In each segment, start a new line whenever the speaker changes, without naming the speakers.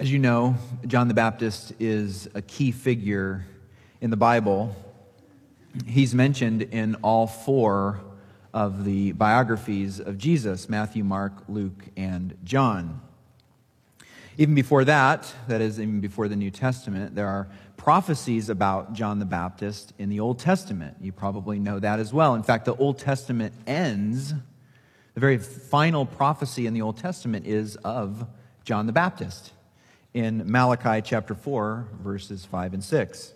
As you know, John the Baptist is a key figure in the Bible. He's mentioned in all four of the biographies of Jesus Matthew, Mark, Luke, and John. Even before that, that is, even before the New Testament, there are prophecies about John the Baptist in the Old Testament. You probably know that as well. In fact, the Old Testament ends, the very final prophecy in the Old Testament is of John the Baptist in Malachi chapter 4, verses 5 and 6.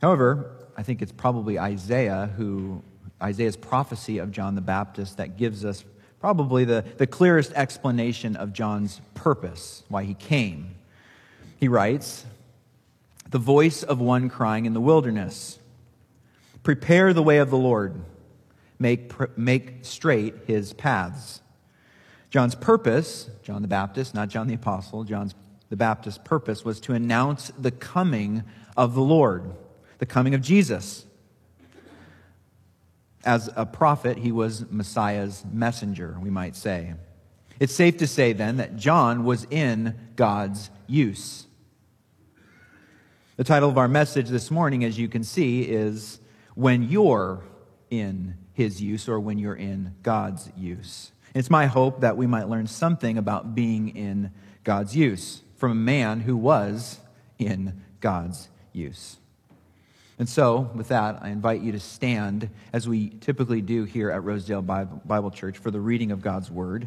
However, I think it's probably Isaiah who, Isaiah's prophecy of John the Baptist that gives us probably the, the clearest explanation of John's purpose, why he came. He writes, The voice of one crying in the wilderness, Prepare the way of the Lord, make, make straight his paths. John's purpose, John the Baptist, not John the Apostle, John's the Baptist's purpose was to announce the coming of the Lord, the coming of Jesus. As a prophet, he was Messiah's messenger, we might say. It's safe to say then that John was in God's use. The title of our message this morning, as you can see, is When You're in His Use or When You're in God's Use. It's my hope that we might learn something about being in God's use from a man who was in God's use. And so, with that, I invite you to stand as we typically do here at Rosedale Bible Church for the reading of God's Word.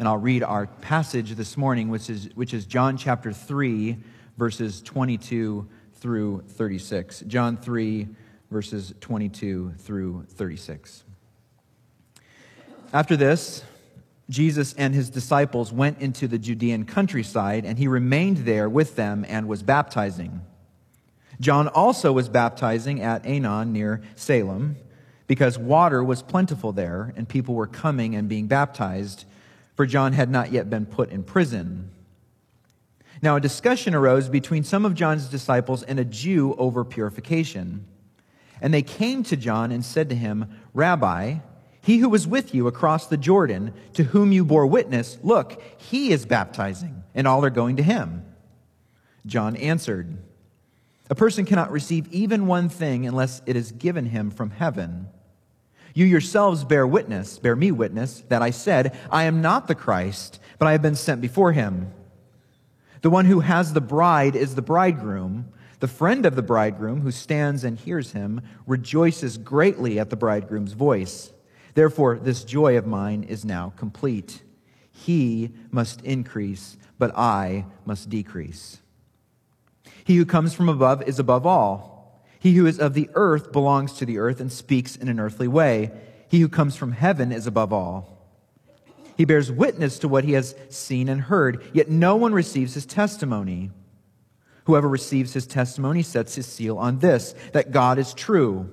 And I'll read our passage this morning, which is, which is John chapter 3, verses 22 through 36. John 3, verses 22 through 36. After this, Jesus and his disciples went into the Judean countryside, and he remained there with them and was baptizing. John also was baptizing at Aenon near Salem, because water was plentiful there, and people were coming and being baptized, for John had not yet been put in prison. Now, a discussion arose between some of John's disciples and a Jew over purification. And they came to John and said to him, Rabbi, he who was with you across the Jordan, to whom you bore witness, look, he is baptizing, and all are going to him. John answered, A person cannot receive even one thing unless it is given him from heaven. You yourselves bear witness, bear me witness, that I said, I am not the Christ, but I have been sent before him. The one who has the bride is the bridegroom. The friend of the bridegroom, who stands and hears him, rejoices greatly at the bridegroom's voice. Therefore, this joy of mine is now complete. He must increase, but I must decrease. He who comes from above is above all. He who is of the earth belongs to the earth and speaks in an earthly way. He who comes from heaven is above all. He bears witness to what he has seen and heard, yet no one receives his testimony. Whoever receives his testimony sets his seal on this, that God is true.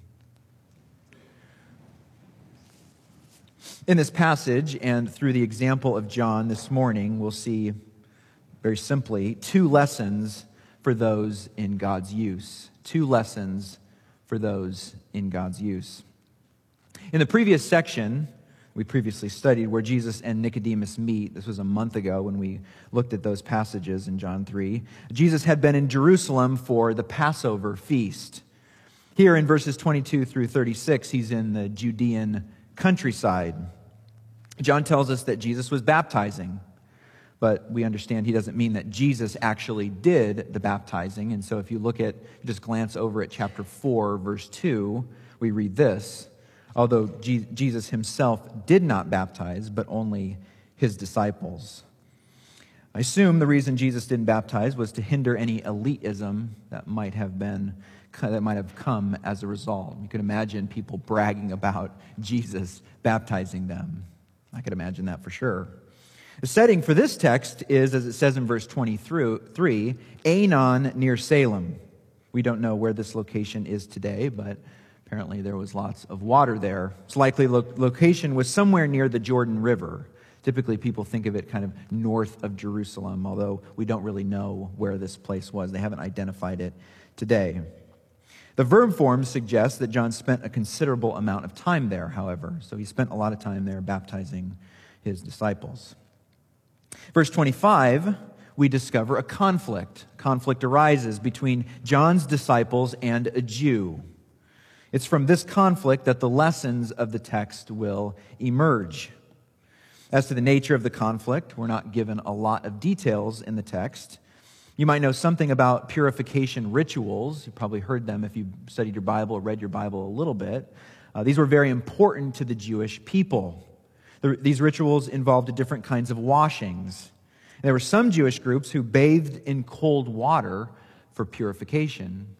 In this passage, and through the example of John this morning, we'll see very simply two lessons for those in God's use. Two lessons for those in God's use. In the previous section, we previously studied where Jesus and Nicodemus meet. This was a month ago when we looked at those passages in John 3. Jesus had been in Jerusalem for the Passover feast. Here in verses 22 through 36, he's in the Judean countryside. John tells us that Jesus was baptizing, but we understand he doesn't mean that Jesus actually did the baptizing. And so if you look at, just glance over at chapter 4, verse 2, we read this. Although Jesus himself did not baptize, but only his disciples. I assume the reason Jesus didn't baptize was to hinder any elitism that might have been that might have come as a result. You could imagine people bragging about Jesus baptizing them. I could imagine that for sure. The setting for this text is, as it says in verse 23, Aenon near Salem. We don't know where this location is today, but apparently there was lots of water there. It's likely lo- location was somewhere near the Jordan River. Typically, people think of it kind of north of Jerusalem, although we don't really know where this place was. They haven't identified it today. The verb form suggests that John spent a considerable amount of time there, however. So he spent a lot of time there baptizing his disciples. Verse 25, we discover a conflict. Conflict arises between John's disciples and a Jew. It's from this conflict that the lessons of the text will emerge. As to the nature of the conflict, we're not given a lot of details in the text. You might know something about purification rituals. You probably heard them if you studied your Bible or read your Bible a little bit. Uh, these were very important to the Jewish people. The, these rituals involved different kinds of washings. There were some Jewish groups who bathed in cold water for purification.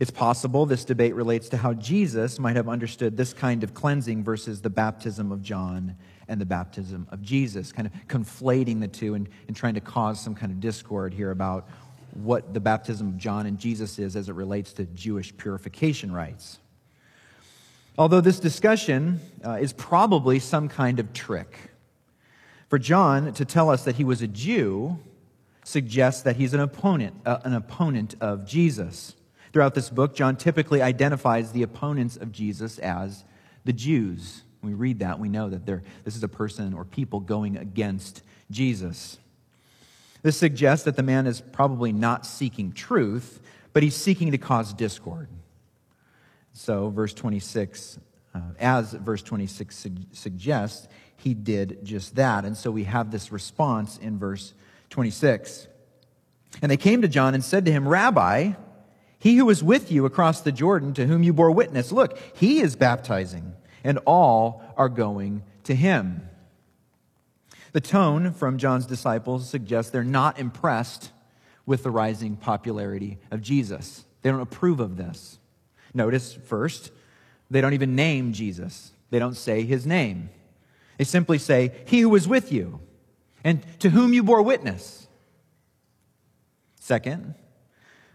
It's possible this debate relates to how Jesus might have understood this kind of cleansing versus the baptism of John and the baptism of Jesus, kind of conflating the two and, and trying to cause some kind of discord here about what the baptism of John and Jesus is as it relates to Jewish purification rites. Although this discussion uh, is probably some kind of trick. For John to tell us that he was a Jew suggests that he's an opponent, uh, an opponent of Jesus. Throughout this book, John typically identifies the opponents of Jesus as the Jews. When we read that, we know that this is a person or people going against Jesus. This suggests that the man is probably not seeking truth, but he's seeking to cause discord. So, verse 26, uh, as verse 26 su- suggests, he did just that. And so we have this response in verse 26. And they came to John and said to him, Rabbi, he who was with you across the Jordan, to whom you bore witness, look, he is baptizing and all are going to him. The tone from John's disciples suggests they're not impressed with the rising popularity of Jesus. They don't approve of this. Notice first, they don't even name Jesus, they don't say his name. They simply say, He who was with you, and to whom you bore witness. Second,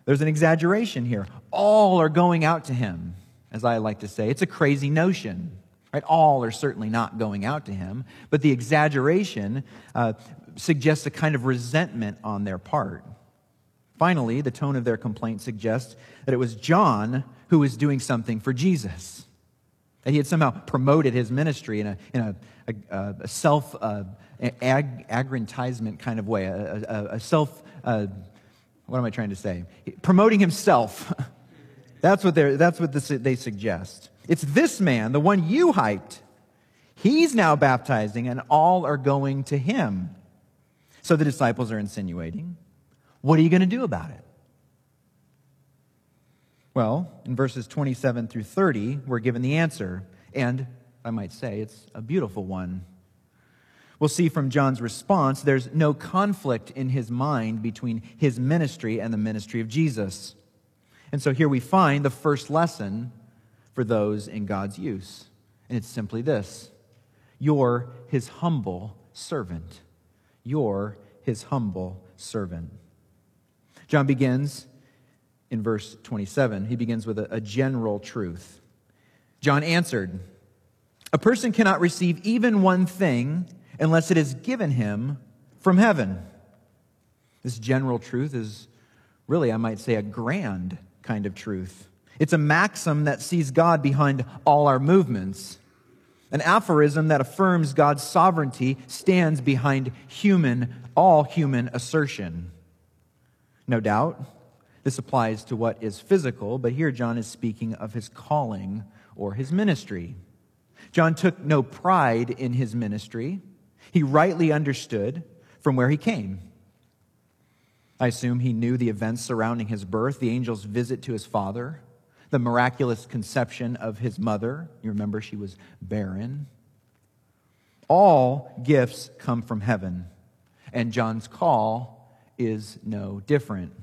there's an exaggeration here. All are going out to him, as I like to say. It's a crazy notion. Right? All are certainly not going out to him, but the exaggeration uh, suggests a kind of resentment on their part. Finally, the tone of their complaint suggests that it was John who was doing something for Jesus. That he had somehow promoted his ministry in a, in a, a, a self uh, ag- aggrandizement kind of way, a, a self, uh, what am I trying to say? Promoting himself. that's what, that's what they suggest. It's this man, the one you hyped. He's now baptizing, and all are going to him. So the disciples are insinuating, What are you going to do about it? Well, in verses 27 through 30, we're given the answer. And I might say it's a beautiful one. We'll see from John's response there's no conflict in his mind between his ministry and the ministry of Jesus. And so here we find the first lesson for those in God's use. And it's simply this You're his humble servant. You're his humble servant. John begins in verse 27. He begins with a, a general truth. John answered, A person cannot receive even one thing unless it is given him from heaven. This general truth is really, I might say, a grand kind of truth. It's a maxim that sees God behind all our movements. An aphorism that affirms God's sovereignty stands behind human, all human assertion. No doubt, this applies to what is physical, but here John is speaking of his calling or his ministry. John took no pride in his ministry. He rightly understood from where he came. I assume he knew the events surrounding his birth, the angel's visit to his father, the miraculous conception of his mother. You remember she was barren. All gifts come from heaven, and John's call is no different.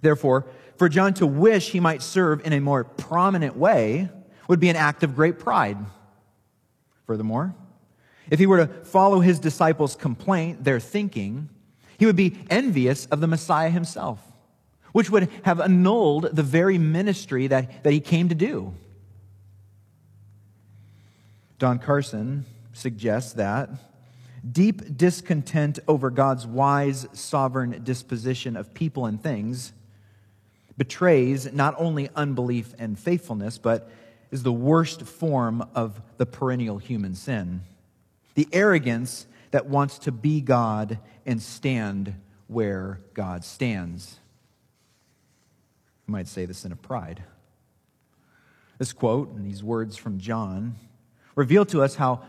Therefore, for John to wish he might serve in a more prominent way would be an act of great pride. Furthermore, if he were to follow his disciples' complaint, their thinking, he would be envious of the Messiah himself. which would have annulled the very ministry that, that he came to do. Don Carson suggests that deep discontent over God's wise, sovereign disposition of people and things betrays not only unbelief and faithfulness, but is the worst form of the perennial human sin. The arrogance that wants to be God and stand where God stands. You might say the sin of pride. This quote and these words from John reveal to us how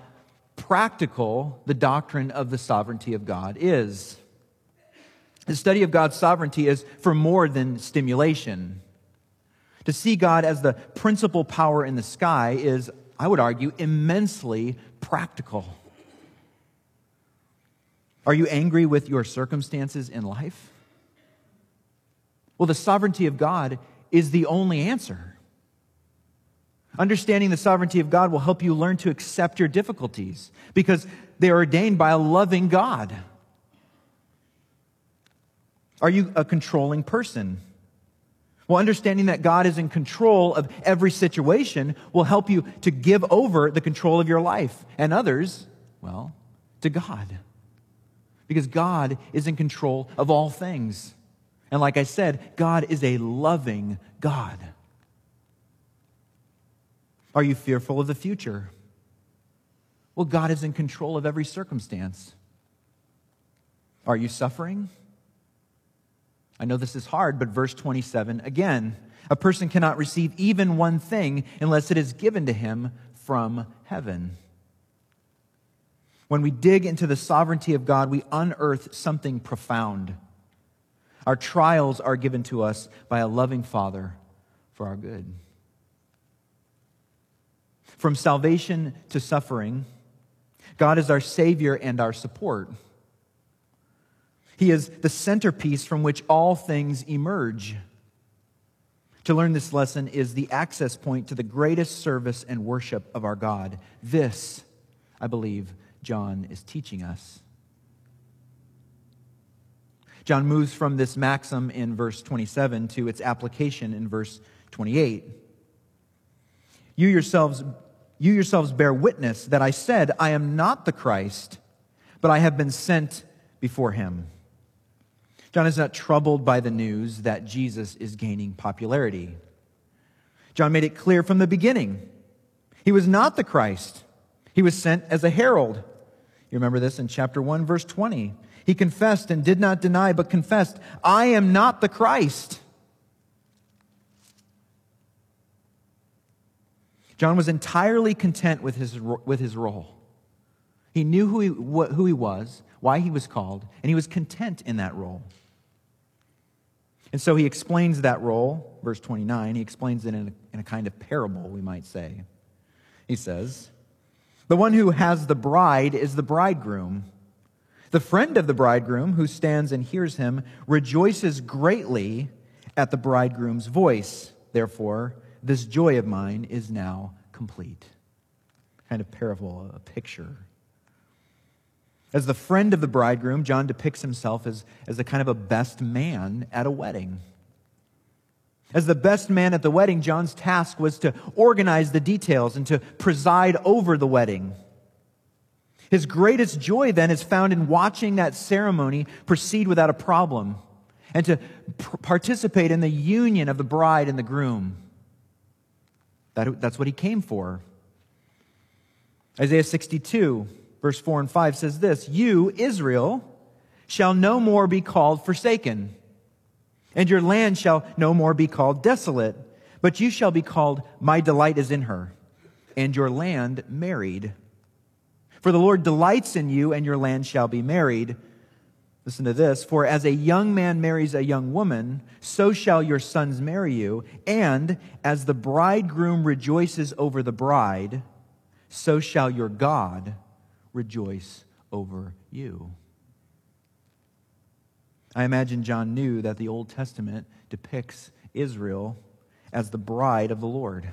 practical the doctrine of the sovereignty of God is. The study of God's sovereignty is for more than stimulation. To see God as the principal power in the sky is, I would argue, immensely practical. Are you angry with your circumstances in life? Well, the sovereignty of God is the only answer. Understanding the sovereignty of God will help you learn to accept your difficulties because they are ordained by a loving God. Are you a controlling person? Well, understanding that God is in control of every situation will help you to give over the control of your life and others, well, to God. Because God is in control of all things. And like I said, God is a loving God. Are you fearful of the future? Well, God is in control of every circumstance. Are you suffering? I know this is hard, but verse 27 again, a person cannot receive even one thing unless it is given to him from heaven. When we dig into the sovereignty of God, we unearth something profound. Our trials are given to us by a loving Father for our good. From salvation to suffering, God is our Savior and our support. He is the centerpiece from which all things emerge. To learn this lesson is the access point to the greatest service and worship of our God. This, I believe, John is teaching us. John moves from this maxim in verse 27 to its application in verse 28. You yourselves you yourselves bear witness that I said, I am not the Christ, but I have been sent before him. John is not troubled by the news that Jesus is gaining popularity. John made it clear from the beginning. He was not the Christ. He was sent as a herald. You remember this in chapter 1, verse 20. He confessed and did not deny, but confessed, I am not the Christ. John was entirely content with his, with his role. He knew who he, who he was, why he was called, and he was content in that role. And so he explains that role, verse 29. He explains it in a, in a kind of parable, we might say. He says, The one who has the bride is the bridegroom. The friend of the bridegroom who stands and hears him rejoices greatly at the bridegroom's voice. Therefore, this joy of mine is now complete. Kind of parable, a picture. As the friend of the bridegroom, John depicts himself as, as a kind of a best man at a wedding. As the best man at the wedding, John's task was to organize the details and to preside over the wedding. His greatest joy then is found in watching that ceremony proceed without a problem and to participate in the union of the bride and the groom. That, that's what he came for. Isaiah 62, verse 4 and 5 says this You, Israel, shall no more be called forsaken, and your land shall no more be called desolate, but you shall be called, My delight is in her, and your land married. For the Lord delights in you, and your land shall be married. Listen to this. For as a young man marries a young woman, so shall your sons marry you. And as the bridegroom rejoices over the bride, so shall your God rejoice over you. I imagine John knew that the Old Testament depicts Israel as the bride of the Lord.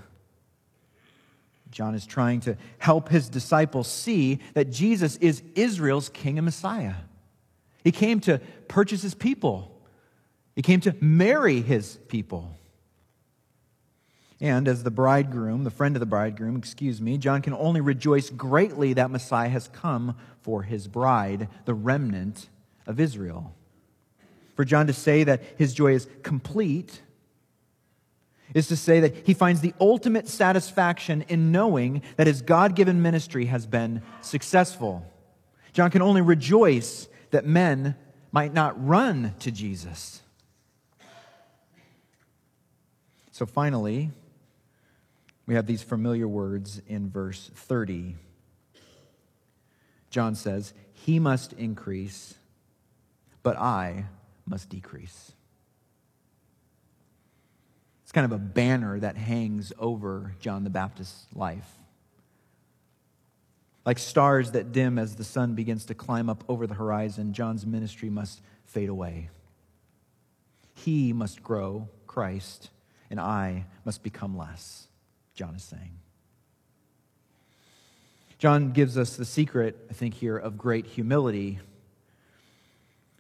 John is trying to help his disciples see that Jesus is Israel's king and Messiah. He came to purchase his people. He came to marry his people. And as the bridegroom, the friend of the bridegroom, excuse me, John can only rejoice greatly that Messiah has come for his bride, the remnant of Israel. For John to say that his joy is complete is to say that he finds the ultimate satisfaction in knowing that his God given ministry has been successful. John can only rejoice that men might not run to Jesus. So finally, we have these familiar words in verse 30. John says, He must increase, but I must decrease. It's kind of a banner that hangs over John the Baptist's life. Like stars that dim as the sun begins to climb up over the horizon, John's ministry must fade away. He must grow, Christ, and I must become less. John is saying. John gives us the secret, I think, here of great humility.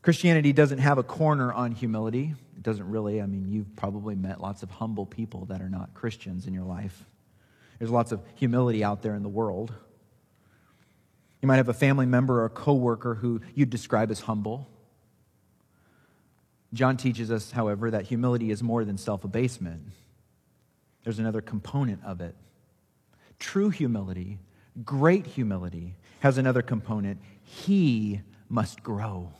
Christianity doesn't have a corner on humility. It doesn't really. I mean, you've probably met lots of humble people that are not Christians in your life. There's lots of humility out there in the world. You might have a family member or a coworker who you'd describe as humble. John teaches us, however, that humility is more than self abasement there's another component of it. True humility, great humility, has another component. He must grow.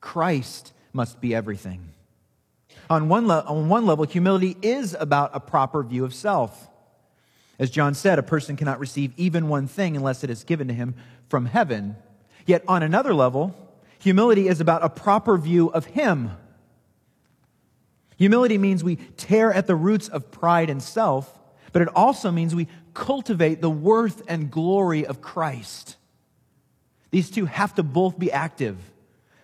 Christ must be everything. On one, le- on one level, humility is about a proper view of self. As John said, a person cannot receive even one thing unless it is given to him from heaven. Yet on another level, humility is about a proper view of him. Humility means we tear at the roots of pride and self, but it also means we cultivate the worth and glory of Christ. These two have to both be active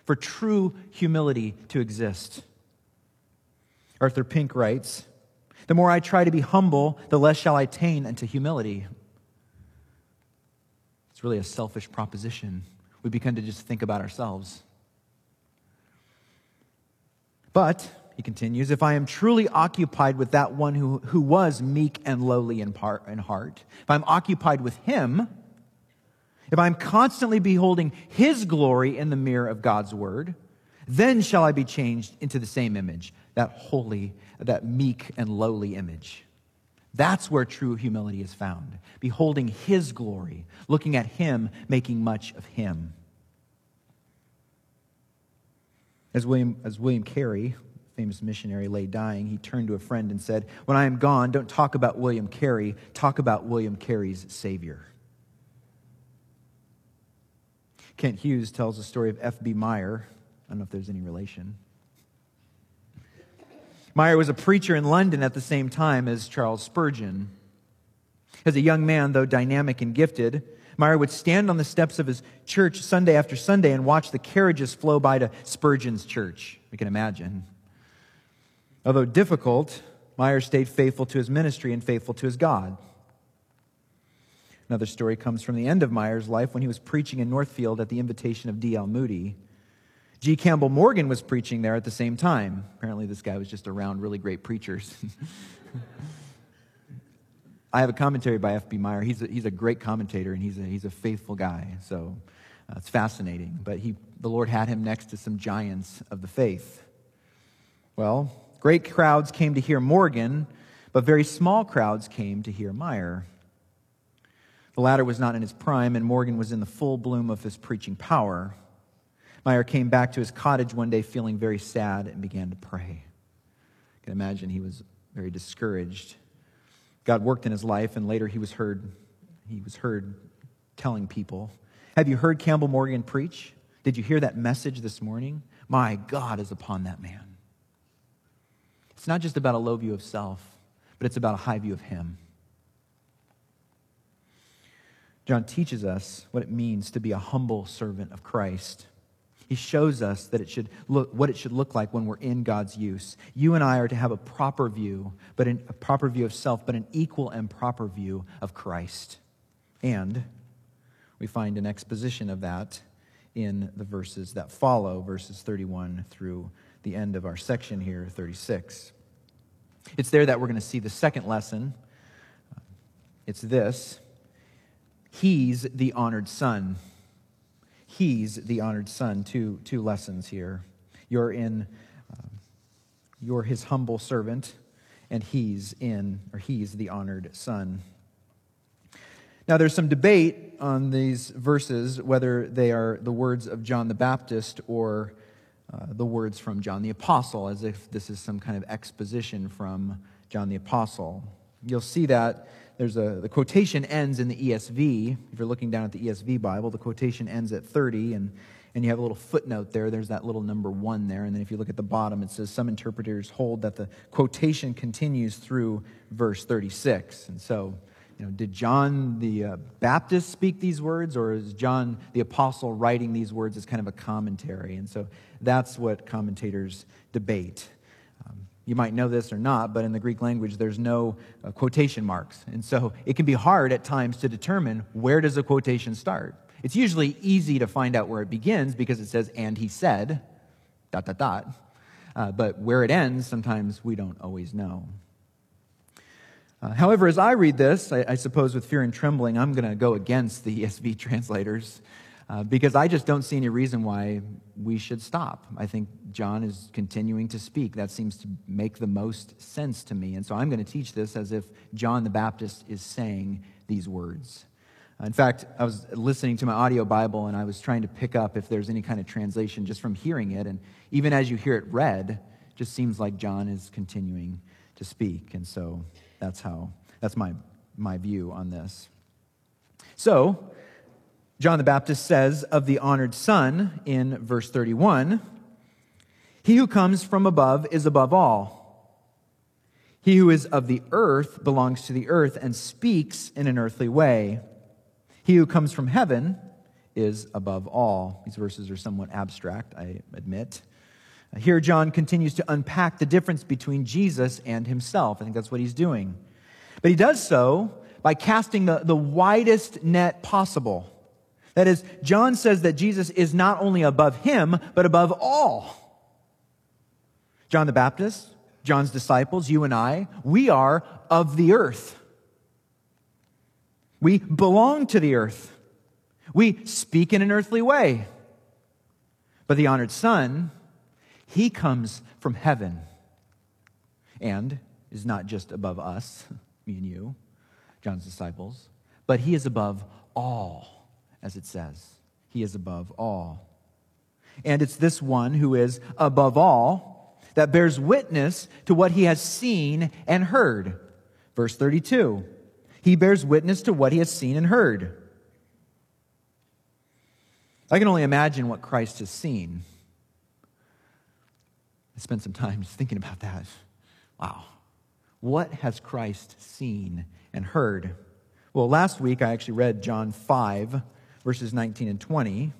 for true humility to exist. Arthur Pink writes The more I try to be humble, the less shall I attain unto humility. It's really a selfish proposition. We begin to just think about ourselves. But he continues, if I am truly occupied with that one who, who was meek and lowly in, part, in heart, if I'm occupied with him, if I'm constantly beholding his glory in the mirror of God's word, then shall I be changed into the same image, that holy, that meek and lowly image. That's where true humility is found. Beholding his glory, looking at him, making much of him. As William, as William Carey famous missionary lay dying, he turned to a friend and said, When I am gone, don't talk about William Carey, talk about William Carey's Savior. Kent Hughes tells the story of F.B. Meyer. I don't know if there's any relation. Meyer was a preacher in London at the same time as Charles Spurgeon. As a young man, though dynamic and gifted, Meyer would stand on the steps of his church Sunday after Sunday and watch the carriages flow by to Spurgeon's church. We can imagine. Although difficult, Meyer stayed faithful to his ministry and faithful to his God. Another story comes from the end of Meyer's life when he was preaching in Northfield at the invitation of D.L. Moody. G. Campbell Morgan was preaching there at the same time. Apparently, this guy was just around really great preachers. I have a commentary by F.B. Meyer. He's a, he's a great commentator and he's a, he's a faithful guy. So uh, it's fascinating. But he, the Lord had him next to some giants of the faith. Well, Great crowds came to hear Morgan, but very small crowds came to hear Meyer. The latter was not in his prime, and Morgan was in the full bloom of his preaching power. Meyer came back to his cottage one day feeling very sad and began to pray. I can imagine he was very discouraged. God worked in his life, and later he was heard, he was heard telling people, Have you heard Campbell Morgan preach? Did you hear that message this morning? My God is upon that man. It's not just about a low view of self, but it's about a high view of Him. John teaches us what it means to be a humble servant of Christ. He shows us that it should look, what it should look like when we're in God's use. You and I are to have a proper view, but an, a proper view of self, but an equal and proper view of Christ. And we find an exposition of that in the verses that follow, verses 31 through the end of our section here, 36. It's there that we're going to see the second lesson. It's this He's the honored son. He's the honored son. Two, two lessons here. You're in, uh, you're his humble servant, and he's in, or he's the honored son. Now, there's some debate on these verses whether they are the words of John the Baptist or uh, the words from John the Apostle, as if this is some kind of exposition from John the Apostle. You'll see that there's a the quotation ends in the ESV. If you're looking down at the ESV Bible, the quotation ends at 30, and and you have a little footnote there. There's that little number one there. And then if you look at the bottom, it says some interpreters hold that the quotation continues through verse 36. And so you know, did John the uh, Baptist speak these words, or is John the Apostle writing these words as kind of a commentary? And so that's what commentators debate. You might know this or not, but in the Greek language, there's no uh, quotation marks. And so it can be hard at times to determine where does a quotation start. It's usually easy to find out where it begins because it says, and he said, dot, dot, dot. Uh, but where it ends, sometimes we don't always know. Uh, however, as I read this, I, I, suppose with fear and trembling, I'm going to go against the ESV translators uh, because I just don't see any reason why we should stop. I think John is continuing to speak. That seems to make the most sense to me. And so I'm going to teach this as if John the Baptist is saying these words. In fact, I was listening to my audio Bible and I was trying to pick up if there's any kind of translation just from hearing it. And even as you hear it read, it just seems like John is continuing to speak. And so that's how, that's my, my view on this. So, John the Baptist says of the honored son in verse 31 He who comes from above is above all. He who is of the earth belongs to the earth and speaks in an earthly way. He who comes from heaven is above all. These verses are somewhat abstract, I admit. Here, John continues to unpack the difference between Jesus and himself. I think that's what he's doing. But he does so by casting the, the widest net possible. That is, John says that Jesus is not only above him, but above all. John the Baptist, John's disciples, you and I, we are of the earth. We belong to the earth. We speak in an earthly way. But the honored Son, he comes from heaven and is not just above us, me and you, John's disciples, but he is above all, as it says. He is above all. And it's this one who is above all that bears witness to what he has seen and heard. Verse 32 He bears witness to what he has seen and heard. I can only imagine what Christ has seen. I spent some time thinking about that. Wow. What has Christ seen and heard? Well, last week I actually read John 5, verses 19 and 20.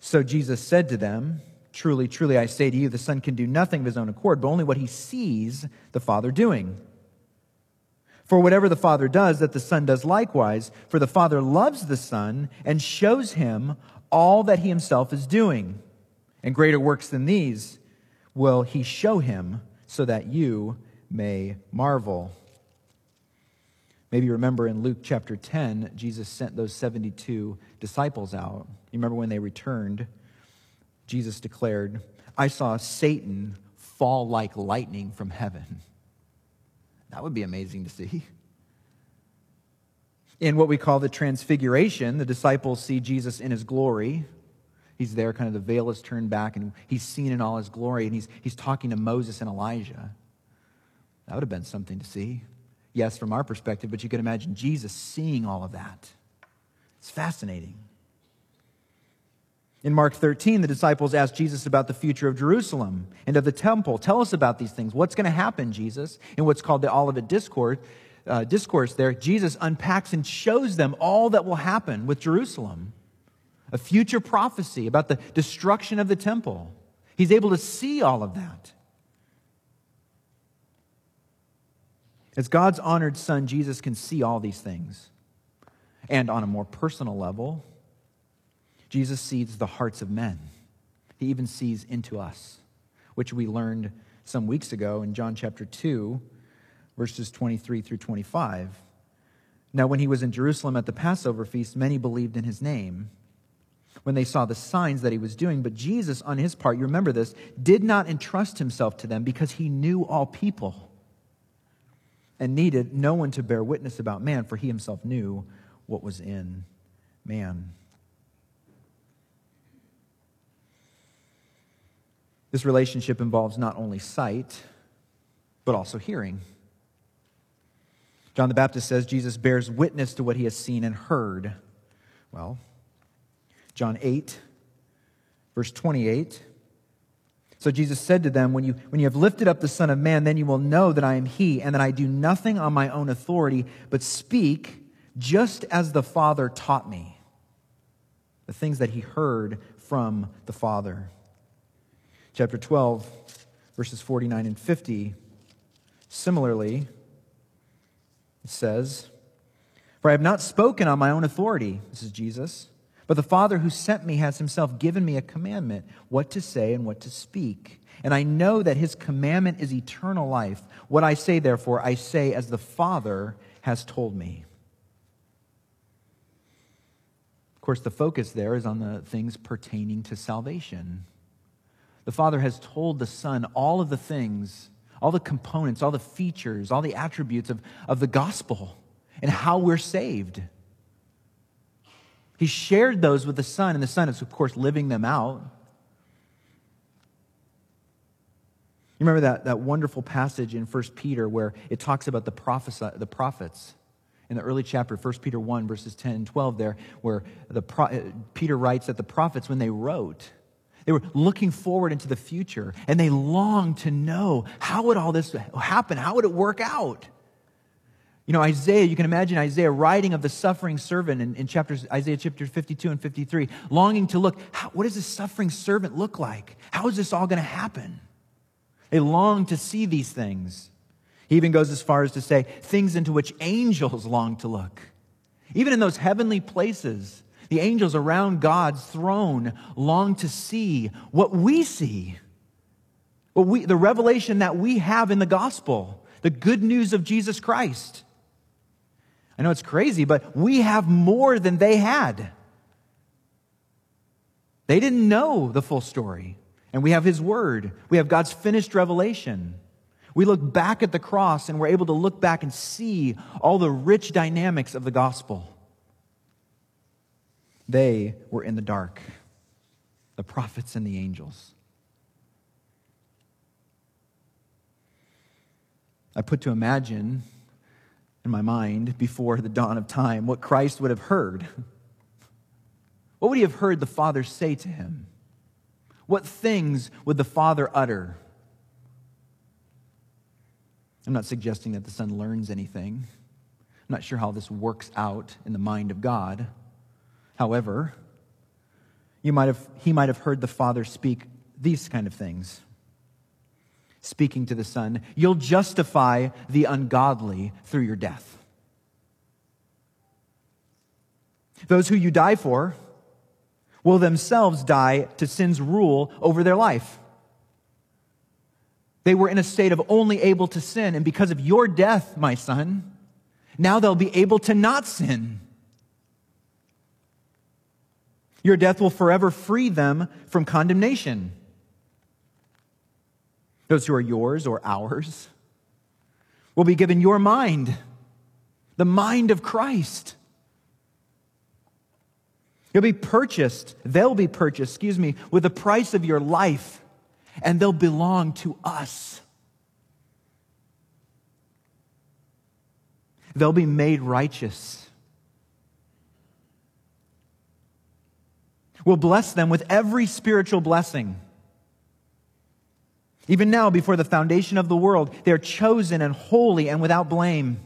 So Jesus said to them, Truly, truly, I say to you, the Son can do nothing of his own accord, but only what he sees the Father doing. For whatever the Father does, that the Son does likewise. For the Father loves the Son and shows him all that he himself is doing. And greater works than these will he show him so that you may marvel. Maybe you remember in Luke chapter 10, Jesus sent those 72 disciples out. You remember when they returned, Jesus declared, I saw Satan fall like lightning from heaven. That would be amazing to see. In what we call the transfiguration, the disciples see Jesus in his glory. He's there, kind of the veil is turned back, and he's seen in all his glory, and he's, he's talking to Moses and Elijah. That would have been something to see. Yes, from our perspective, but you can imagine Jesus seeing all of that. It's fascinating. In Mark 13, the disciples asked Jesus about the future of Jerusalem and of the temple. Tell us about these things. What's going to happen, Jesus? In what's called the Olivet Discourse, uh, discourse there, Jesus unpacks and shows them all that will happen with Jerusalem a future prophecy about the destruction of the temple. He's able to see all of that. As God's honored son, Jesus can see all these things. And on a more personal level, Jesus sees the hearts of men. He even sees into us, which we learned some weeks ago in John chapter 2, verses 23 through 25. Now, when he was in Jerusalem at the Passover feast, many believed in his name when they saw the signs that he was doing. But Jesus, on his part, you remember this, did not entrust himself to them because he knew all people and needed no one to bear witness about man, for he himself knew what was in man. This relationship involves not only sight, but also hearing. John the Baptist says Jesus bears witness to what he has seen and heard. Well, John 8, verse 28. So Jesus said to them, when you, when you have lifted up the Son of Man, then you will know that I am He, and that I do nothing on my own authority, but speak just as the Father taught me. The things that He heard from the Father. Chapter 12, verses 49 and 50. Similarly, it says, For I have not spoken on my own authority, this is Jesus but the Father who sent me has himself given me a commandment what to say and what to speak. And I know that his commandment is eternal life. What I say, therefore, I say as the Father has told me. Of course, the focus there is on the things pertaining to salvation. The Father has told the Son all of the things, all the components, all the features, all the attributes of, of the gospel and how we're saved. He shared those with the Son, and the Son is, of course, living them out. You remember that, that wonderful passage in 1 Peter where it talks about the, prophesy, the prophets in the early chapter, 1 Peter 1, verses 10 and 12, there, where the pro, uh, Peter writes that the prophets, when they wrote, they were looking forward into the future and they longed to know how would all this happen? How would it work out? You know, Isaiah, you can imagine Isaiah writing of the suffering servant in, in chapters, Isaiah chapter 52 and 53, longing to look, how, what does this suffering servant look like? How is this all going to happen? They long to see these things. He even goes as far as to say things into which angels long to look. Even in those heavenly places, the angels around God's throne long to see what we see, what we, the revelation that we have in the gospel, the good news of Jesus Christ. I know it's crazy, but we have more than they had. They didn't know the full story. And we have His Word, we have God's finished revelation. We look back at the cross and we're able to look back and see all the rich dynamics of the gospel. They were in the dark, the prophets and the angels. I put to imagine in my mind before the dawn of time what Christ would have heard. What would he have heard the Father say to him? What things would the Father utter? I'm not suggesting that the Son learns anything. I'm not sure how this works out in the mind of God. However, you might have, he might have heard the Father speak these kind of things speaking to the Son, you'll justify the ungodly through your death. Those who you die for will themselves die to sin's rule over their life. They were in a state of only able to sin, and because of your death, my son, now they'll be able to not sin. Your death will forever free them from condemnation those who are yours or ours, will be given your mind, the mind of Christ. You'll be purchased, they'll be purchased, excuse me, with the price of your life, and they'll belong to us. They'll be made righteous. We'll bless them with every spiritual blessing. Even now, before the foundation of the world, they are chosen and holy and without blame.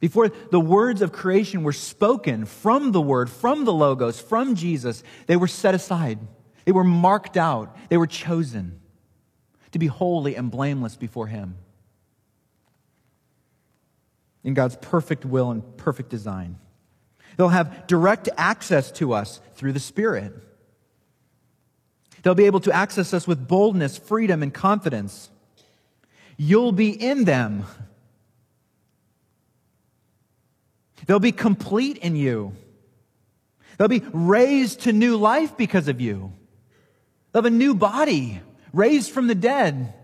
Before the words of creation were spoken from the Word, from the Logos, from Jesus, they were set aside. They were marked out. They were chosen to be holy and blameless before Him. In God's perfect will and perfect design. They'll have direct access to us through the Spirit. They'll be able to access us with boldness, freedom, and confidence. You'll be in them. They'll be complete in you. They'll be raised to new life because of you. They'll have a new body, raised from the dead.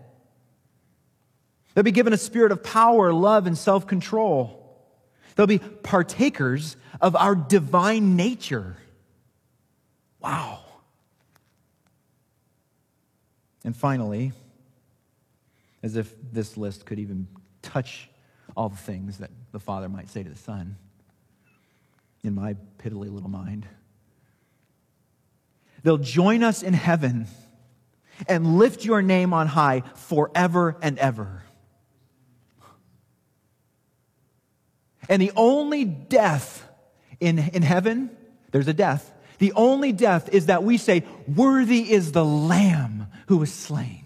They'll be given a spirit of power, love, and self control. They'll be partakers of our divine nature. Wow. And finally, as if this list could even touch all the things that the Father might say to the Son, in my piddly little mind, they'll join us in heaven and lift your name on high forever and ever. And the only death in, in heaven, there's a death. The only death is that we say, Worthy is the Lamb who was slain.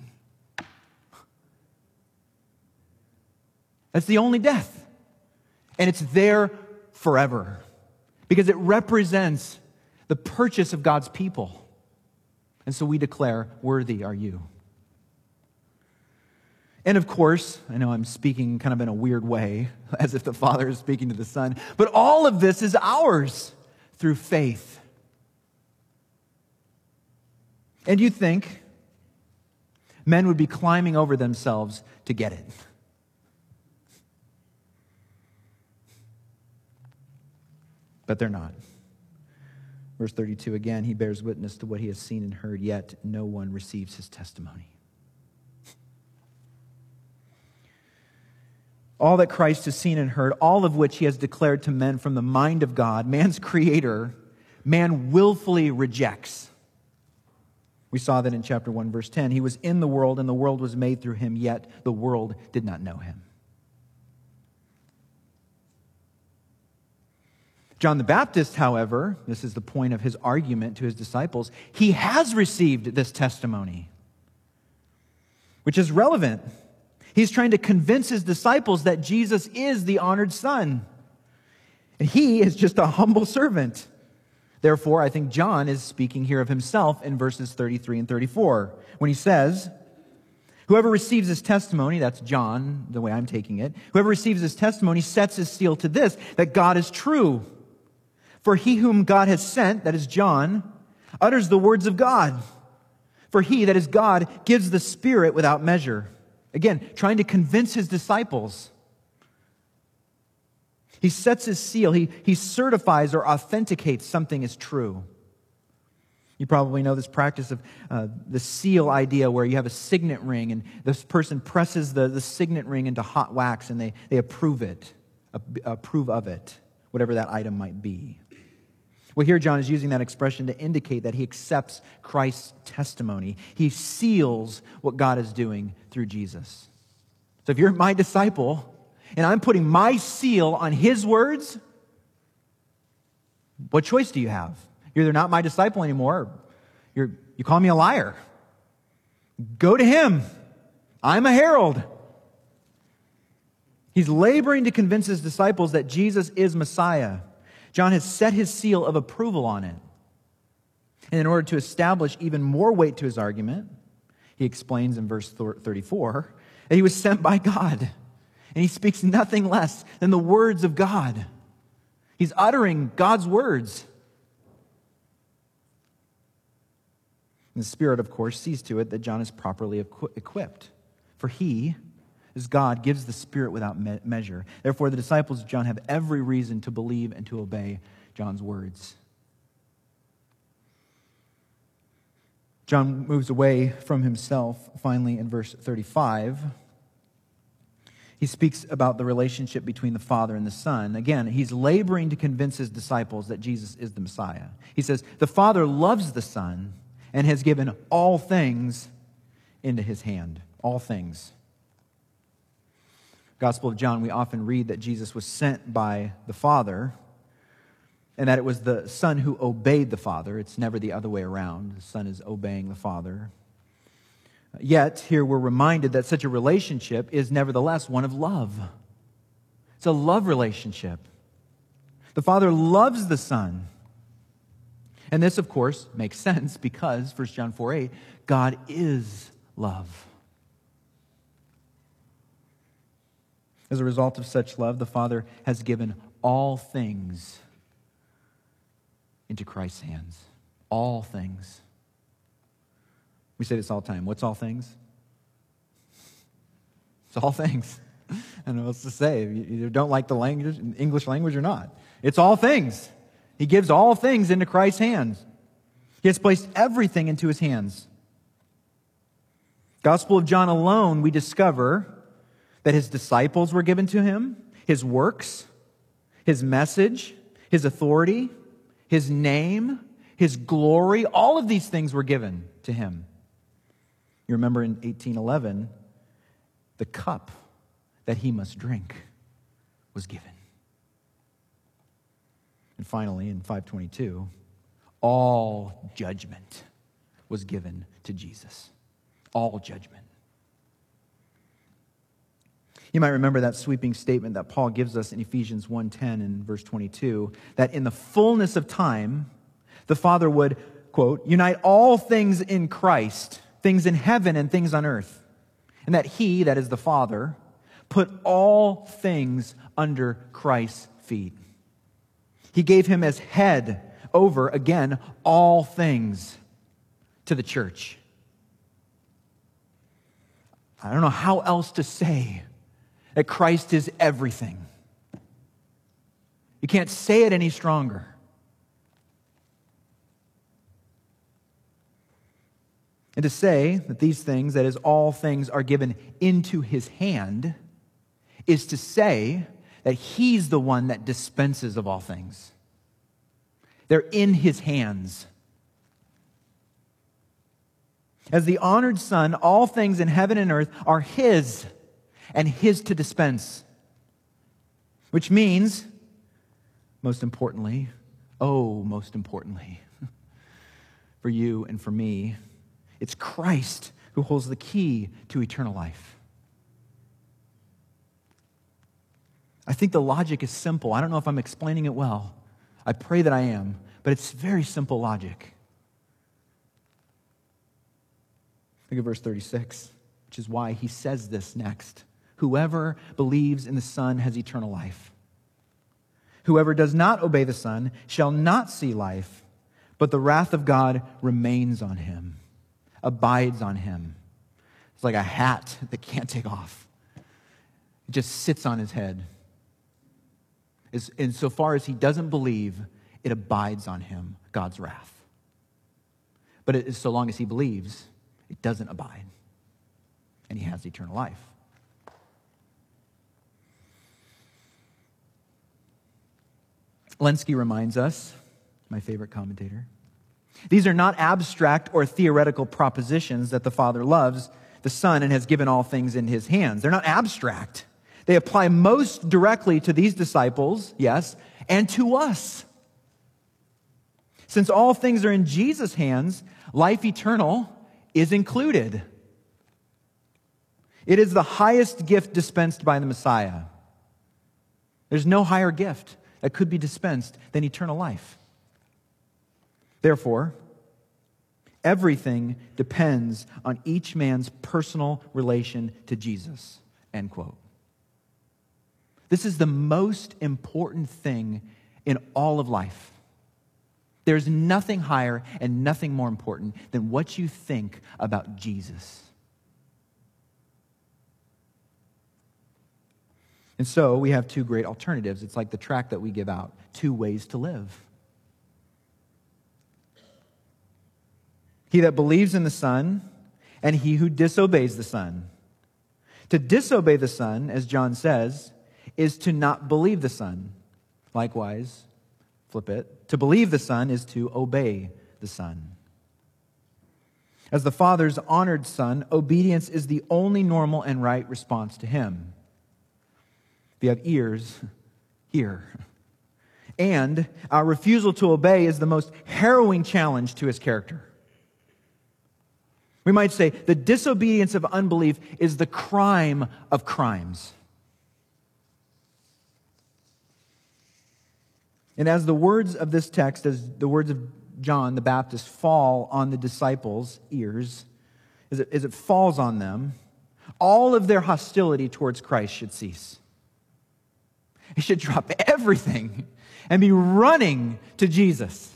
That's the only death. And it's there forever because it represents the purchase of God's people. And so we declare, Worthy are you. And of course, I know I'm speaking kind of in a weird way, as if the Father is speaking to the Son, but all of this is ours through faith. And you think men would be climbing over themselves to get it. But they're not. Verse 32 again, he bears witness to what he has seen and heard, yet no one receives his testimony. all that Christ has seen and heard, all of which he has declared to men from the mind of God, man's creator, man willfully rejects. We saw that in chapter 1, verse 10. He was in the world, and the world was made through him, yet the world did not know him. John the Baptist, however, this is the point of his argument to his disciples, he has received this testimony, which is relevant He's trying to convince his disciples that Jesus is the honored son. And he is just a humble servant. Therefore, I think John is speaking here of himself in verses 33 and 34 when he says, Whoever receives his testimony, that's John, the way I'm taking it, whoever receives his testimony sets his seal to this, that God is true. For he whom God has sent, that is John, utters the words of God. For he, that is God, gives the Spirit without measure. Again, trying to convince his disciples. He sets his seal, he, he certifies or authenticates something is true. You probably know this practice of uh, the seal idea where you have a signet ring and this person presses the, the signet ring into hot wax and they, they approve it, approve of it, whatever that item might be. Well, here John is using that expression to indicate that he accepts Christ's testimony. He seals what God is doing through Jesus. So if you're my disciple and I'm putting my seal on his words, what choice do you have? You're either not my disciple anymore, you're, you call me a liar. Go to him. I'm a herald. He's laboring to convince his disciples that Jesus is Messiah. John has set his seal of approval on it. And in order to establish even more weight to his argument, he explains in verse 34 that he was sent by God. And he speaks nothing less than the words of God. He's uttering God's words. And the Spirit, of course, sees to it that John is properly equipped. For he as God gives the Spirit without me- measure. Therefore, the disciples of John have every reason to believe and to obey John's words. John moves away from himself finally in verse 35. He speaks about the relationship between the Father and the Son. Again, he's laboring to convince his disciples that Jesus is the Messiah. He says, The Father loves the Son and has given all things into his hand. All things. Gospel of John, we often read that Jesus was sent by the Father and that it was the Son who obeyed the Father. It's never the other way around. The Son is obeying the Father. Yet, here we're reminded that such a relationship is nevertheless one of love. It's a love relationship. The Father loves the Son. And this, of course, makes sense because 1 John 4 8, God is love. As a result of such love, the Father has given all things into Christ's hands. All things. We say this all the time. What's all things? It's all things. I don't know what else to say. You either don't like the language, English language or not. It's all things. He gives all things into Christ's hands. He has placed everything into his hands. Gospel of John alone, we discover that his disciples were given to him, his works, his message, his authority, his name, his glory, all of these things were given to him. You remember in 1811, the cup that he must drink was given. And finally, in 522, all judgment was given to Jesus. All judgment. You might remember that sweeping statement that Paul gives us in Ephesians 1:10 and verse 22 that in the fullness of time the Father would quote unite all things in Christ, things in heaven and things on earth. And that he, that is the Father, put all things under Christ's feet. He gave him as head over again all things to the church. I don't know how else to say that Christ is everything. You can't say it any stronger. And to say that these things, that is, all things, are given into his hand, is to say that he's the one that dispenses of all things. They're in his hands. As the honored Son, all things in heaven and earth are his and his to dispense. Which means, most importantly, oh, most importantly, for you and for me, it's Christ who holds the key to eternal life. I think the logic is simple. I don't know if I'm explaining it well. I pray that I am, but it's very simple logic. Look at verse 36, which is why he says this next. Whoever believes in the Son has eternal life. Whoever does not obey the Son shall not see life, but the wrath of God remains on him, abides on him. It's like a hat that can't take off, it just sits on his head. As, insofar as he doesn't believe, it abides on him, God's wrath. But it is so long as he believes, it doesn't abide, and he has eternal life. Lenski reminds us, my favorite commentator, these are not abstract or theoretical propositions that the Father loves the Son and has given all things in his hands. They're not abstract. They apply most directly to these disciples, yes, and to us. Since all things are in Jesus' hands, life eternal is included. It is the highest gift dispensed by the Messiah. There's no higher gift that could be dispensed than eternal life. Therefore, everything depends on each man's personal relation to Jesus. End quote. This is the most important thing in all of life. There's nothing higher and nothing more important than what you think about Jesus. And so we have two great alternatives. It's like the track that we give out two ways to live. He that believes in the Son, and he who disobeys the Son. To disobey the Son, as John says, is to not believe the Son. Likewise, flip it, to believe the Son is to obey the Son. As the Father's honored Son, obedience is the only normal and right response to Him. If you have ears, hear. And our refusal to obey is the most harrowing challenge to his character. We might say the disobedience of unbelief is the crime of crimes. And as the words of this text, as the words of John the Baptist fall on the disciples' ears, as it, as it falls on them, all of their hostility towards Christ should cease. They should drop everything and be running to Jesus.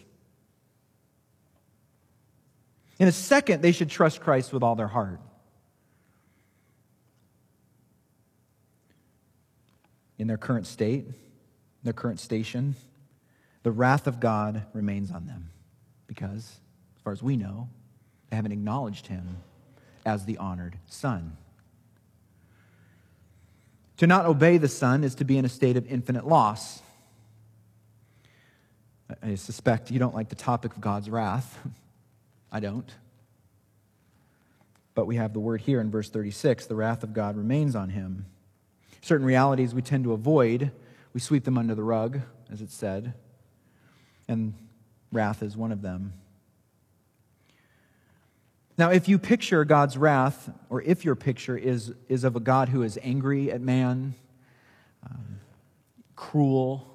In a second, they should trust Christ with all their heart. In their current state, their current station, the wrath of God remains on them because, as far as we know, they haven't acknowledged him as the honored Son. To not obey the Son is to be in a state of infinite loss. I suspect you don't like the topic of God's wrath. I don't. But we have the word here in verse 36 the wrath of God remains on him. Certain realities we tend to avoid, we sweep them under the rug, as it said, and wrath is one of them. Now, if you picture God's wrath, or if your picture is, is of a God who is angry at man, um, cruel,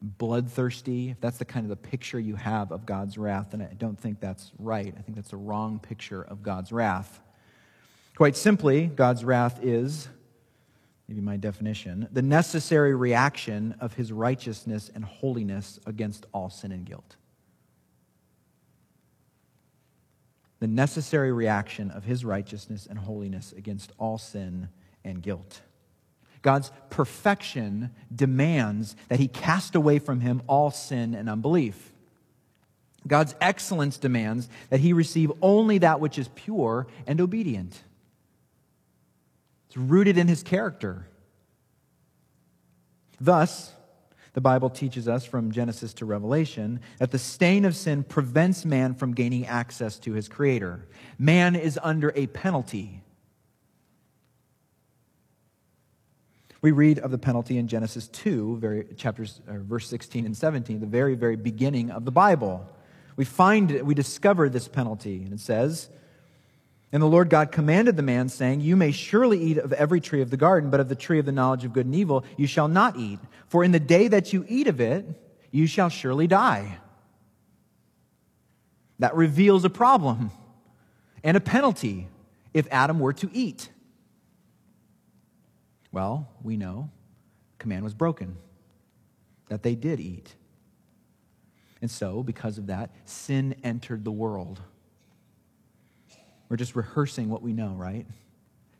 bloodthirsty, if that's the kind of the picture you have of God's wrath, then I don't think that's right. I think that's a wrong picture of God's wrath. Quite simply, God's wrath is, maybe my definition, the necessary reaction of his righteousness and holiness against all sin and guilt. the necessary reaction of his righteousness and holiness against all sin and guilt. God's perfection demands that he cast away from him all sin and unbelief. God's excellence demands that he receive only that which is pure and obedient. It's rooted in his character. Thus, the Bible teaches us from Genesis to Revelation that the stain of sin prevents man from gaining access to his Creator. Man is under a penalty. We read of the penalty in Genesis 2, very, chapters, uh, verse 16 and 17, the very, very beginning of the Bible. We find, it, we discover this penalty, and it says, and the Lord God commanded the man, saying, You may surely eat of every tree of the garden, but of the tree of the knowledge of good and evil you shall not eat. For in the day that you eat of it, you shall surely die. That reveals a problem and a penalty if Adam were to eat. Well, we know command was broken, that they did eat. And so, because of that, sin entered the world. We're just rehearsing what we know, right?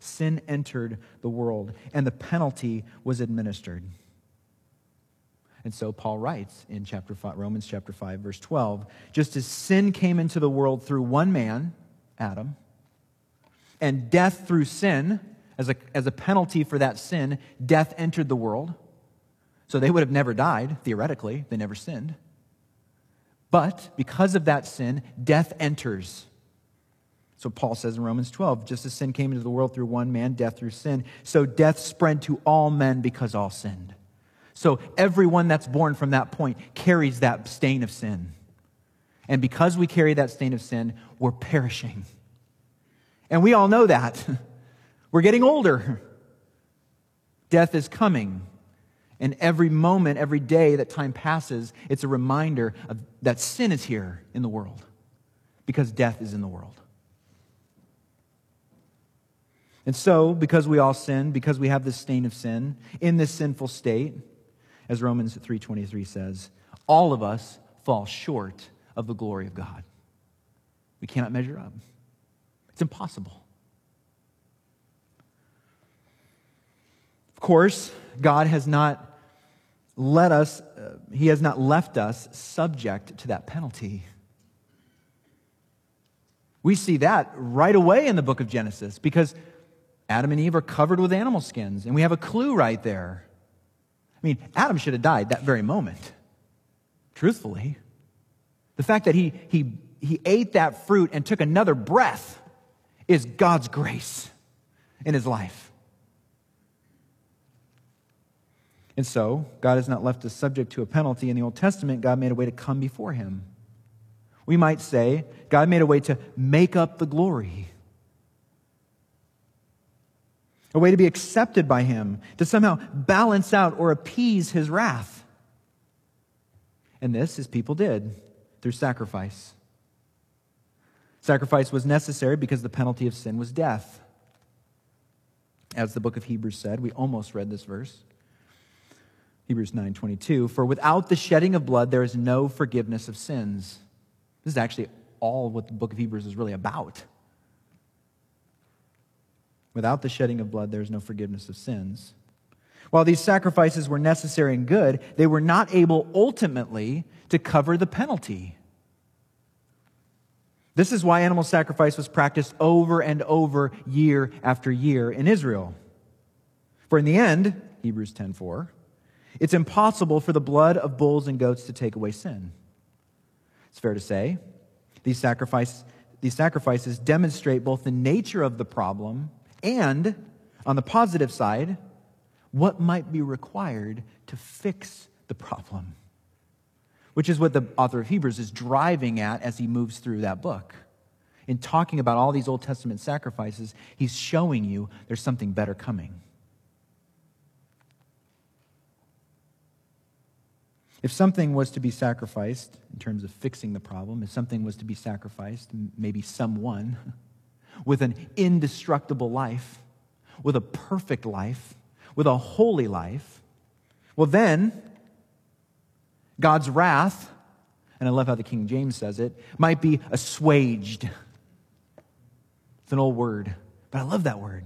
Sin entered the world, and the penalty was administered. And so Paul writes in chapter 5, Romans chapter 5, verse 12 just as sin came into the world through one man, Adam, and death through sin, as a, as a penalty for that sin, death entered the world. So they would have never died, theoretically, they never sinned. But because of that sin, death enters. So Paul says in Romans 12, just as sin came into the world through one man, death through sin, so death spread to all men because all sinned. So everyone that's born from that point carries that stain of sin. And because we carry that stain of sin, we're perishing. And we all know that. We're getting older. Death is coming. And every moment, every day that time passes, it's a reminder of, that sin is here in the world because death is in the world. And so, because we all sin, because we have this stain of sin, in this sinful state, as Romans 3:23 says, all of us fall short of the glory of God. We cannot measure up. It's impossible. Of course, God has not let us, uh, He has not left us subject to that penalty. We see that right away in the book of Genesis because Adam and Eve are covered with animal skins, and we have a clue right there. I mean, Adam should have died that very moment, truthfully. The fact that he, he, he ate that fruit and took another breath is God's grace in his life. And so, God has not left us subject to a penalty. In the Old Testament, God made a way to come before him. We might say, God made a way to make up the glory a way to be accepted by Him, to somehow balance out or appease His wrath. And this, his people did through sacrifice. Sacrifice was necessary because the penalty of sin was death. As the book of Hebrews said, we almost read this verse. Hebrews 9:22, for without the shedding of blood there is no forgiveness of sins. This is actually all what the book of Hebrews is really about. Without the shedding of blood there is no forgiveness of sins. While these sacrifices were necessary and good, they were not able ultimately to cover the penalty. This is why animal sacrifice was practiced over and over, year after year in Israel. For in the end, Hebrews 10:4, it's impossible for the blood of bulls and goats to take away sin. It's fair to say these, sacrifice, these sacrifices demonstrate both the nature of the problem and, on the positive side, what might be required to fix the problem, which is what the author of Hebrews is driving at as he moves through that book. In talking about all these Old Testament sacrifices, he's showing you there's something better coming. If something was to be sacrificed, in terms of fixing the problem, if something was to be sacrificed, maybe someone with an indestructible life, with a perfect life, with a holy life, well, then God's wrath, and I love how the King James says it, might be assuaged. It's an old word, but I love that word.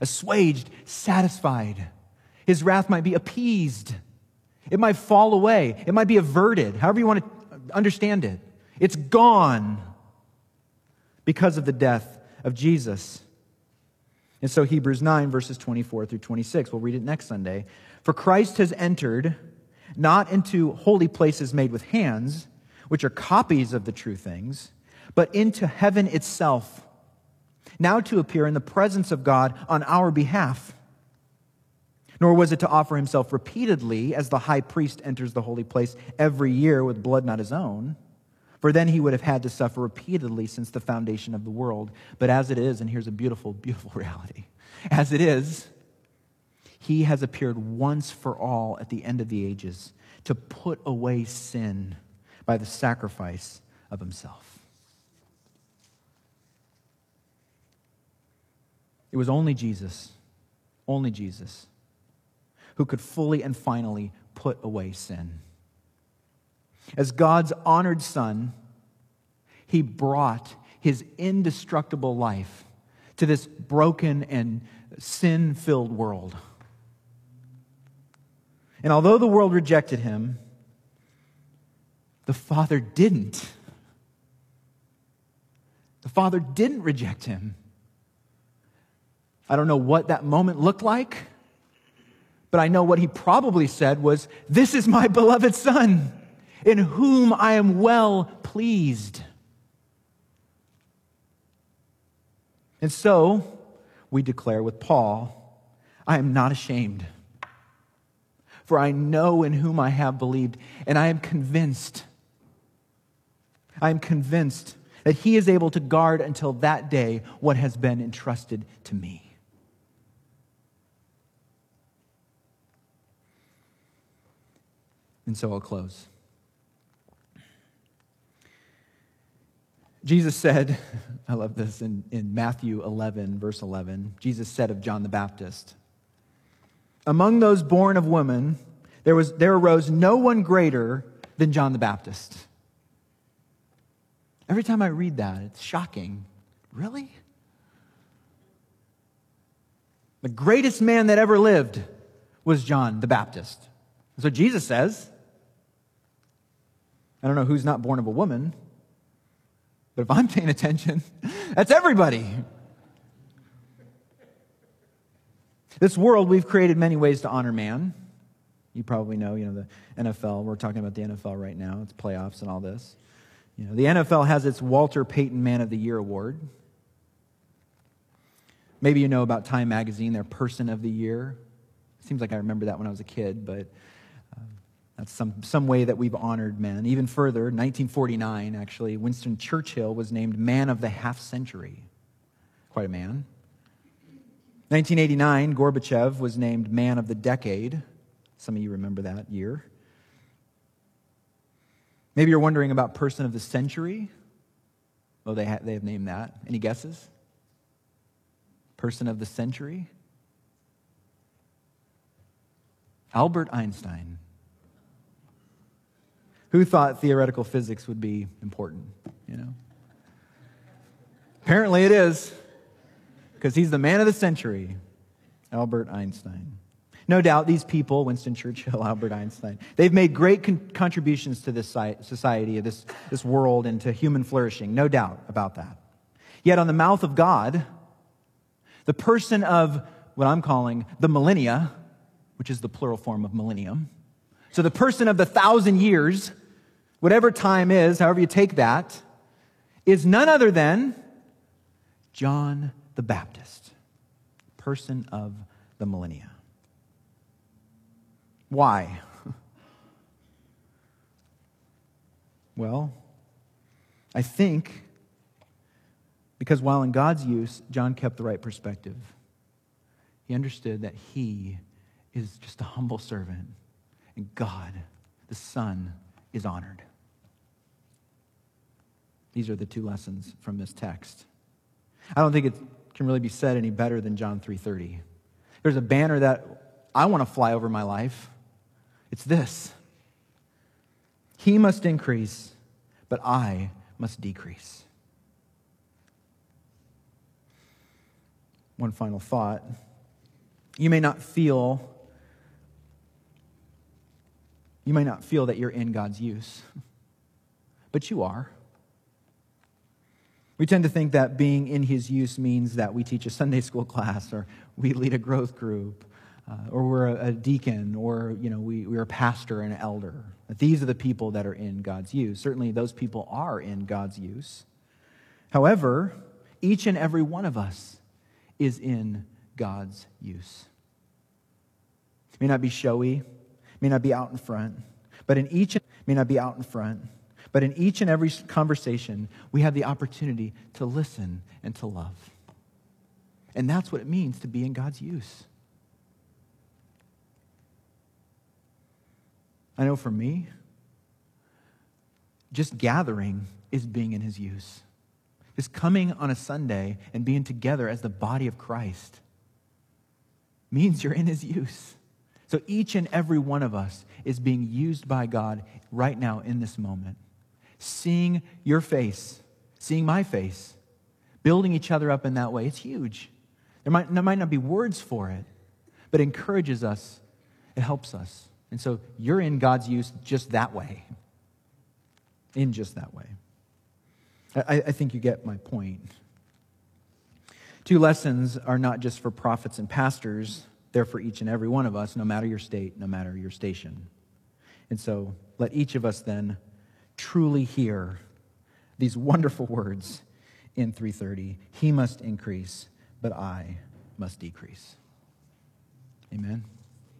Assuaged, satisfied. His wrath might be appeased. It might fall away. It might be averted, however you want to understand it. It's gone because of the death of Jesus. And so, Hebrews 9, verses 24 through 26, we'll read it next Sunday. For Christ has entered not into holy places made with hands, which are copies of the true things, but into heaven itself, now to appear in the presence of God on our behalf. Nor was it to offer himself repeatedly as the high priest enters the holy place every year with blood not his own for then he would have had to suffer repeatedly since the foundation of the world. But as it is, and here's a beautiful, beautiful reality as it is, he has appeared once for all at the end of the ages to put away sin by the sacrifice of himself. It was only Jesus, only Jesus, who could fully and finally put away sin. As God's honored son, he brought his indestructible life to this broken and sin filled world. And although the world rejected him, the Father didn't. The Father didn't reject him. I don't know what that moment looked like, but I know what he probably said was, This is my beloved Son in whom I am well pleased. And so we declare with Paul, I am not ashamed, for I know in whom I have believed, and I am convinced, I am convinced that he is able to guard until that day what has been entrusted to me. And so I'll close. Jesus said, I love this in, in Matthew 11, verse 11. Jesus said of John the Baptist, Among those born of woman, there, was, there arose no one greater than John the Baptist. Every time I read that, it's shocking. Really? The greatest man that ever lived was John the Baptist. So Jesus says, I don't know who's not born of a woman, but if I'm paying attention, that's everybody. This world, we've created many ways to honor man. You probably know, you know, the NFL. We're talking about the NFL right now. It's playoffs and all this. You know, the NFL has its Walter Payton Man of the Year award. Maybe you know about Time Magazine, their Person of the Year. Seems like I remember that when I was a kid, but that's some, some way that we've honored men. Even further, 1949, actually, Winston Churchill was named Man of the Half Century. Quite a man. 1989, Gorbachev was named Man of the Decade. Some of you remember that year. Maybe you're wondering about person of the century. Oh, they, ha- they have named that. Any guesses? Person of the century? Albert Einstein. Who thought theoretical physics would be important, you know? Apparently it is, because he's the man of the century, Albert Einstein. No doubt these people, Winston Churchill, Albert Einstein, they've made great con- contributions to this society, this, this world, and to human flourishing. No doubt about that. Yet on the mouth of God, the person of what I'm calling the millennia, which is the plural form of millennium, so the person of the thousand years, whatever time is, however you take that, is none other than John the Baptist, person of the millennia. Why? Well, I think because while in God's use, John kept the right perspective. He understood that he is just a humble servant, and God, the Son, is honored. These are the two lessons from this text. I don't think it can really be said any better than John 3:30. There's a banner that I want to fly over my life. It's this He must increase, but I must decrease. One final thought. You may not feel you may not feel that you're in God's use, but you are. We tend to think that being in his use means that we teach a Sunday school class or we lead a growth group uh, or we're a, a, deacon, or you know, we, we're a pastor and an elder. That these are the people that are in God's use. Certainly, those people are in God's use. However, each and every one of us is in God's use. May not be showy, may not be out in front, but in each may not be out in front, but in each and every conversation, we have the opportunity to listen and to love. And that's what it means to be in God's use. I know for me, just gathering is being in his use. Just coming on a Sunday and being together as the body of Christ means you're in his use. So each and every one of us is being used by God right now in this moment. Seeing your face, seeing my face, building each other up in that way, it's huge. There might, there might not be words for it, but it encourages us, it helps us. And so you're in God's use just that way. In just that way. I, I think you get my point. Two lessons are not just for prophets and pastors, they're for each and every one of us, no matter your state, no matter your station. And so let each of us then truly hear these wonderful words in 330 He must increase, but I must decrease. Amen.